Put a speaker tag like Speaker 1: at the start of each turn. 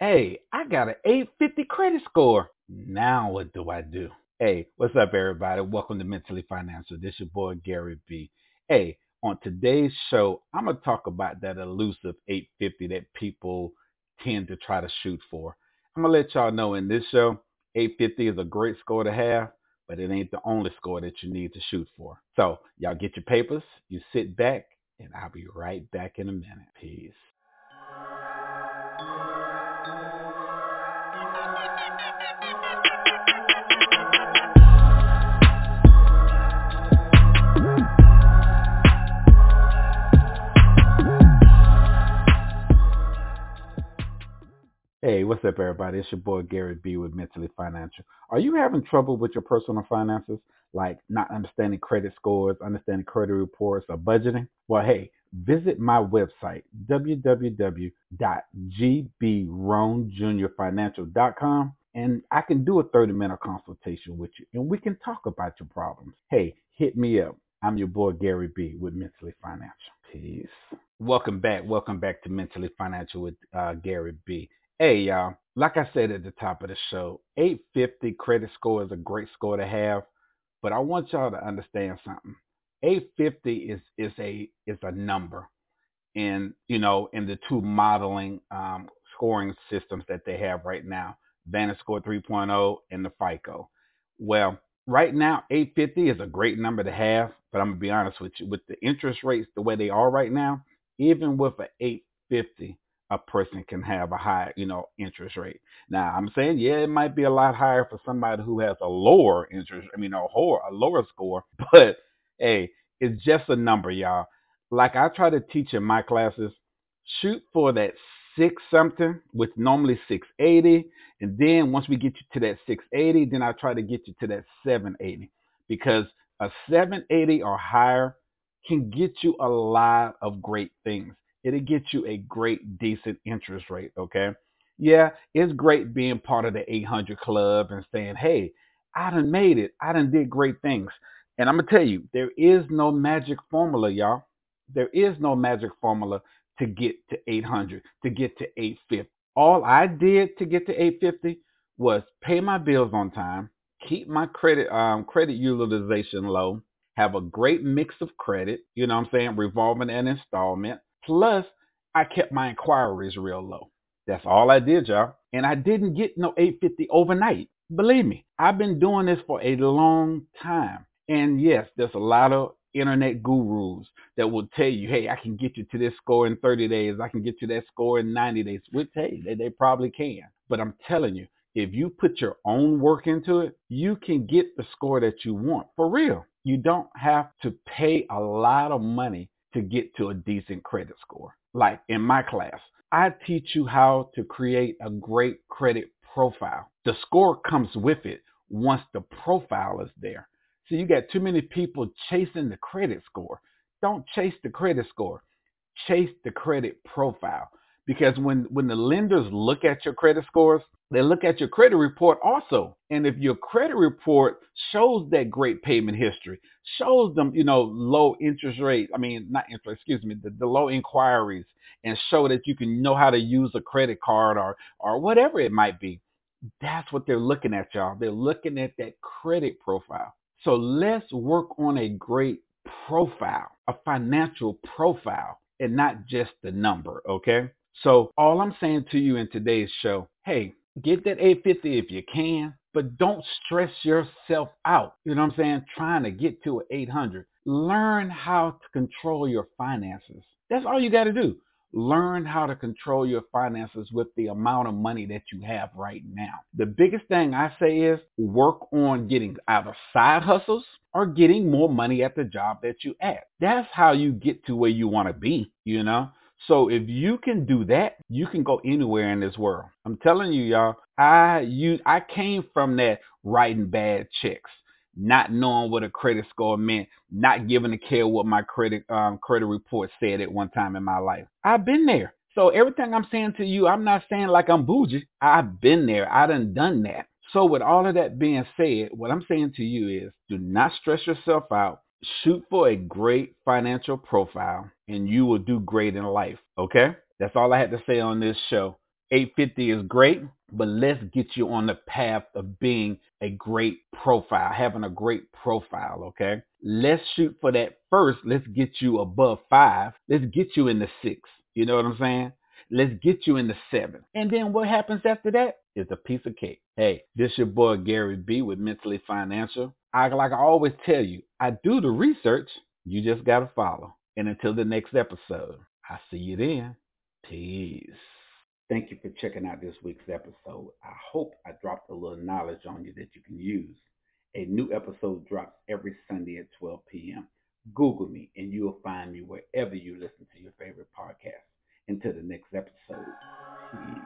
Speaker 1: Hey, I got an 850 credit score. Now what do I do? Hey, what's up, everybody? Welcome to Mentally Financial. This is your boy Gary B. Hey, on today's show, I'm gonna talk about that elusive 850 that people tend to try to shoot for. I'm gonna let y'all know in this show, 850 is a great score to have, but it ain't the only score that you need to shoot for. So y'all get your papers, you sit back, and I'll be right back in a minute. Peace. Hey, what's up, everybody? It's your boy Gary B with Mentally Financial. Are you having trouble with your personal finances, like not understanding credit scores, understanding credit reports, or budgeting? Well, hey, visit my website, www.gbroanejrfinancial.com, and I can do a 30 minute consultation with you, and we can talk about your problems. Hey, hit me up. I'm your boy Gary B with Mentally Financial. Peace. Welcome back. Welcome back to Mentally Financial with uh, Gary B. Hey, y'all. Like I said at the top of the show, 850 credit score is a great score to have, but I want y'all to understand something. 850 is is a is a number, in you know in the two modeling um, scoring systems that they have right now, VantageScore 3.0 and the FICO. Well, right now 850 is a great number to have, but I'm gonna be honest with you, with the interest rates the way they are right now, even with an 850 a person can have a high, you know, interest rate. Now, I'm saying, yeah, it might be a lot higher for somebody who has a lower interest, I mean, a, whole, a lower score, but hey, it's just a number, y'all. Like I try to teach in my classes, shoot for that six something with normally 680. And then once we get you to that 680, then I try to get you to that 780 because a 780 or higher can get you a lot of great things it'll get you a great, decent interest rate. Okay. Yeah, it's great being part of the 800 club and saying, hey, I done made it. I done did great things. And I'm going to tell you, there is no magic formula, y'all. There is no magic formula to get to 800, to get to 850. All I did to get to 850 was pay my bills on time, keep my credit um, credit utilization low, have a great mix of credit, you know what I'm saying, revolving and installment, Plus, I kept my inquiries real low. That's all I did, y'all. And I didn't get no 850 overnight. Believe me, I've been doing this for a long time. And yes, there's a lot of internet gurus that will tell you, hey, I can get you to this score in 30 days. I can get you that score in 90 days. Which, hey, they, they probably can. But I'm telling you, if you put your own work into it, you can get the score that you want for real. You don't have to pay a lot of money to get to a decent credit score. Like in my class, I teach you how to create a great credit profile. The score comes with it once the profile is there. So you got too many people chasing the credit score. Don't chase the credit score. Chase the credit profile. Because when, when the lenders look at your credit scores, they look at your credit report also. And if your credit report shows that great payment history, shows them, you know, low interest rate, I mean, not interest, excuse me, the, the low inquiries, and show that you can know how to use a credit card or or whatever it might be. That's what they're looking at, y'all. They're looking at that credit profile. So let's work on a great profile, a financial profile, and not just the number, okay? So all I'm saying to you in today's show, hey, get that 850 if you can, but don't stress yourself out. You know what I'm saying? Trying to get to an 800. Learn how to control your finances. That's all you got to do. Learn how to control your finances with the amount of money that you have right now. The biggest thing I say is work on getting either side hustles or getting more money at the job that you at. That's how you get to where you want to be, you know? So if you can do that, you can go anywhere in this world. I'm telling you, y'all. I you I came from that writing bad checks, not knowing what a credit score meant, not giving a care what my credit um, credit report said at one time in my life. I've been there. So everything I'm saying to you, I'm not saying like I'm bougie. I've been there. I done done that. So with all of that being said, what I'm saying to you is do not stress yourself out shoot for a great financial profile and you will do great in life. Okay? That's all I had to say on this show. 850 is great, but let's get you on the path of being a great profile, having a great profile, okay? Let's shoot for that first. Let's get you above five. Let's get you in the six. You know what I'm saying? Let's get you in the seven. And then what happens after that is a piece of cake. Hey, this your boy Gary B with Mentally Financial. I like I always tell you, I do the research. You just gotta follow. And until the next episode, I see you then. Peace. Thank you for checking out this week's episode. I hope I dropped a little knowledge on you that you can use. A new episode drops every Sunday at 12 p.m. Google me and you'll find me wherever you listen to your favorite podcast. Until the next episode, peace.